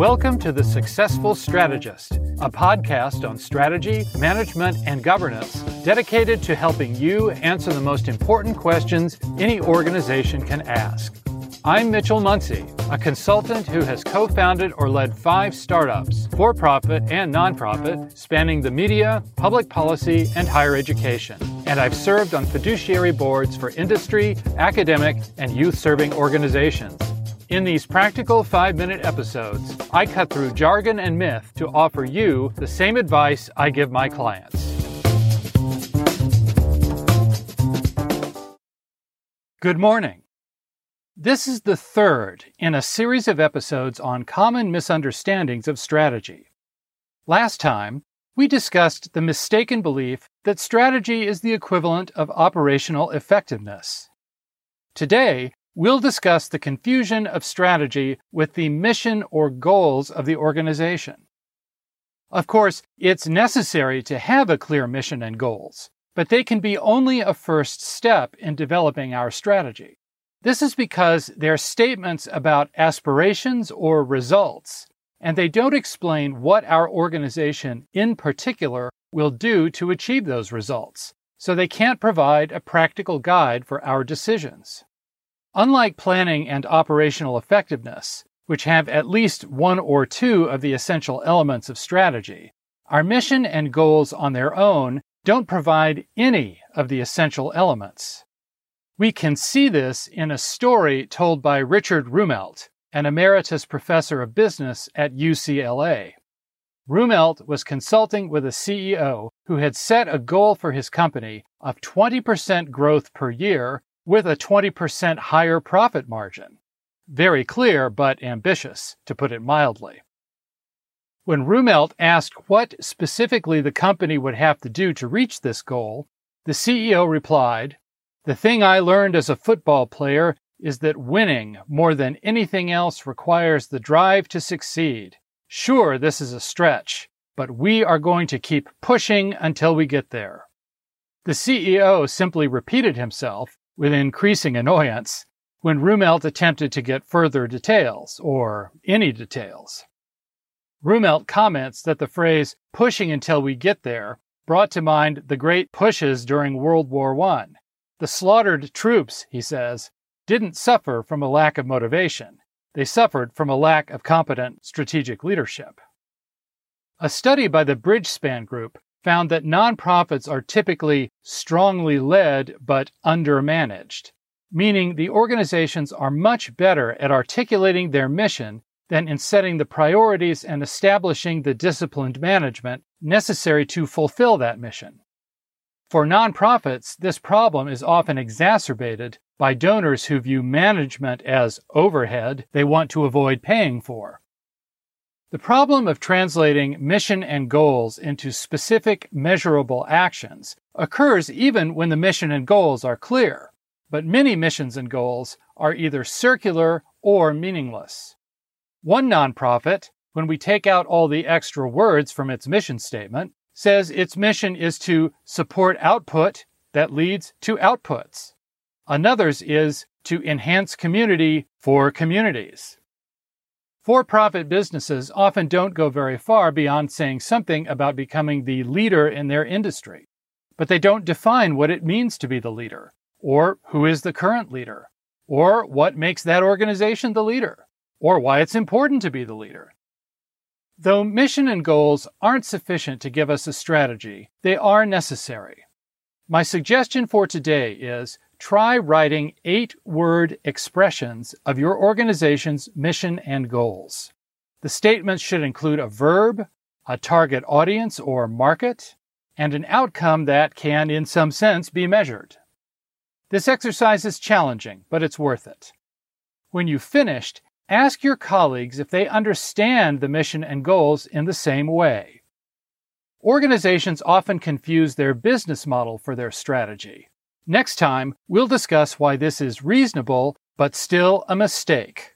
Welcome to The Successful Strategist, a podcast on strategy, management, and governance dedicated to helping you answer the most important questions any organization can ask. I'm Mitchell Muncy, a consultant who has co founded or led five startups, for profit and nonprofit, spanning the media, public policy, and higher education. And I've served on fiduciary boards for industry, academic, and youth serving organizations. In these practical five minute episodes, I cut through jargon and myth to offer you the same advice I give my clients. Good morning. This is the third in a series of episodes on common misunderstandings of strategy. Last time, we discussed the mistaken belief that strategy is the equivalent of operational effectiveness. Today, we'll discuss the confusion of strategy with the mission or goals of the organization. Of course, it's necessary to have a clear mission and goals, but they can be only a first step in developing our strategy. This is because they're statements about aspirations or results, and they don't explain what our organization in particular will do to achieve those results, so they can't provide a practical guide for our decisions. Unlike planning and operational effectiveness, which have at least one or two of the essential elements of strategy, our mission and goals on their own don't provide any of the essential elements. We can see this in a story told by Richard Rumelt, an emeritus professor of business at UCLA. Rumelt was consulting with a CEO who had set a goal for his company of 20% growth per year with a 20% higher profit margin. Very clear, but ambitious, to put it mildly. When Rumelt asked what specifically the company would have to do to reach this goal, the CEO replied, the thing I learned as a football player is that winning more than anything else requires the drive to succeed. Sure, this is a stretch, but we are going to keep pushing until we get there. The CEO simply repeated himself with increasing annoyance when Rumelt attempted to get further details, or any details. Rumelt comments that the phrase pushing until we get there brought to mind the great pushes during World War I the slaughtered troops, he says, didn't suffer from a lack of motivation. They suffered from a lack of competent strategic leadership. A study by the Bridgespan Group found that nonprofits are typically strongly led but undermanaged, meaning the organizations are much better at articulating their mission than in setting the priorities and establishing the disciplined management necessary to fulfill that mission. For nonprofits, this problem is often exacerbated by donors who view management as overhead they want to avoid paying for. The problem of translating mission and goals into specific measurable actions occurs even when the mission and goals are clear, but many missions and goals are either circular or meaningless. One nonprofit, when we take out all the extra words from its mission statement, says its mission is to support output that leads to outputs. Another's is to enhance community for communities. For profit businesses often don't go very far beyond saying something about becoming the leader in their industry, but they don't define what it means to be the leader, or who is the current leader, or what makes that organization the leader, or why it's important to be the leader. Though mission and goals aren't sufficient to give us a strategy, they are necessary. My suggestion for today is try writing eight word expressions of your organization's mission and goals. The statements should include a verb, a target audience or market, and an outcome that can, in some sense, be measured. This exercise is challenging, but it's worth it. When you've finished, Ask your colleagues if they understand the mission and goals in the same way. Organizations often confuse their business model for their strategy. Next time, we'll discuss why this is reasonable but still a mistake.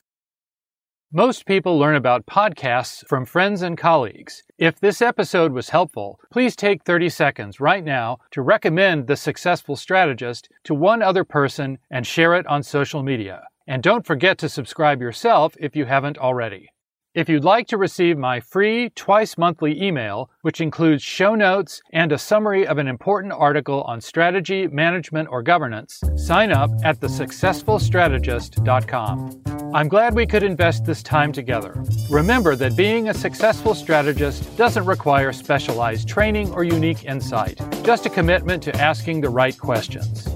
Most people learn about podcasts from friends and colleagues. If this episode was helpful, please take 30 seconds right now to recommend The Successful Strategist to one other person and share it on social media. And don't forget to subscribe yourself if you haven't already. If you'd like to receive my free twice monthly email, which includes show notes and a summary of an important article on strategy, management, or governance, sign up at thesuccessfulstrategist.com. I'm glad we could invest this time together. Remember that being a successful strategist doesn't require specialized training or unique insight, just a commitment to asking the right questions.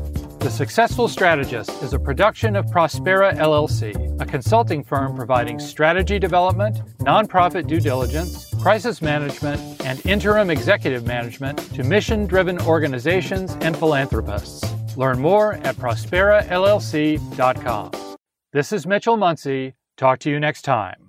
The Successful Strategist is a production of Prospera LLC, a consulting firm providing strategy development, nonprofit due diligence, crisis management, and interim executive management to mission driven organizations and philanthropists. Learn more at prosperallc.com. This is Mitchell Muncy. Talk to you next time.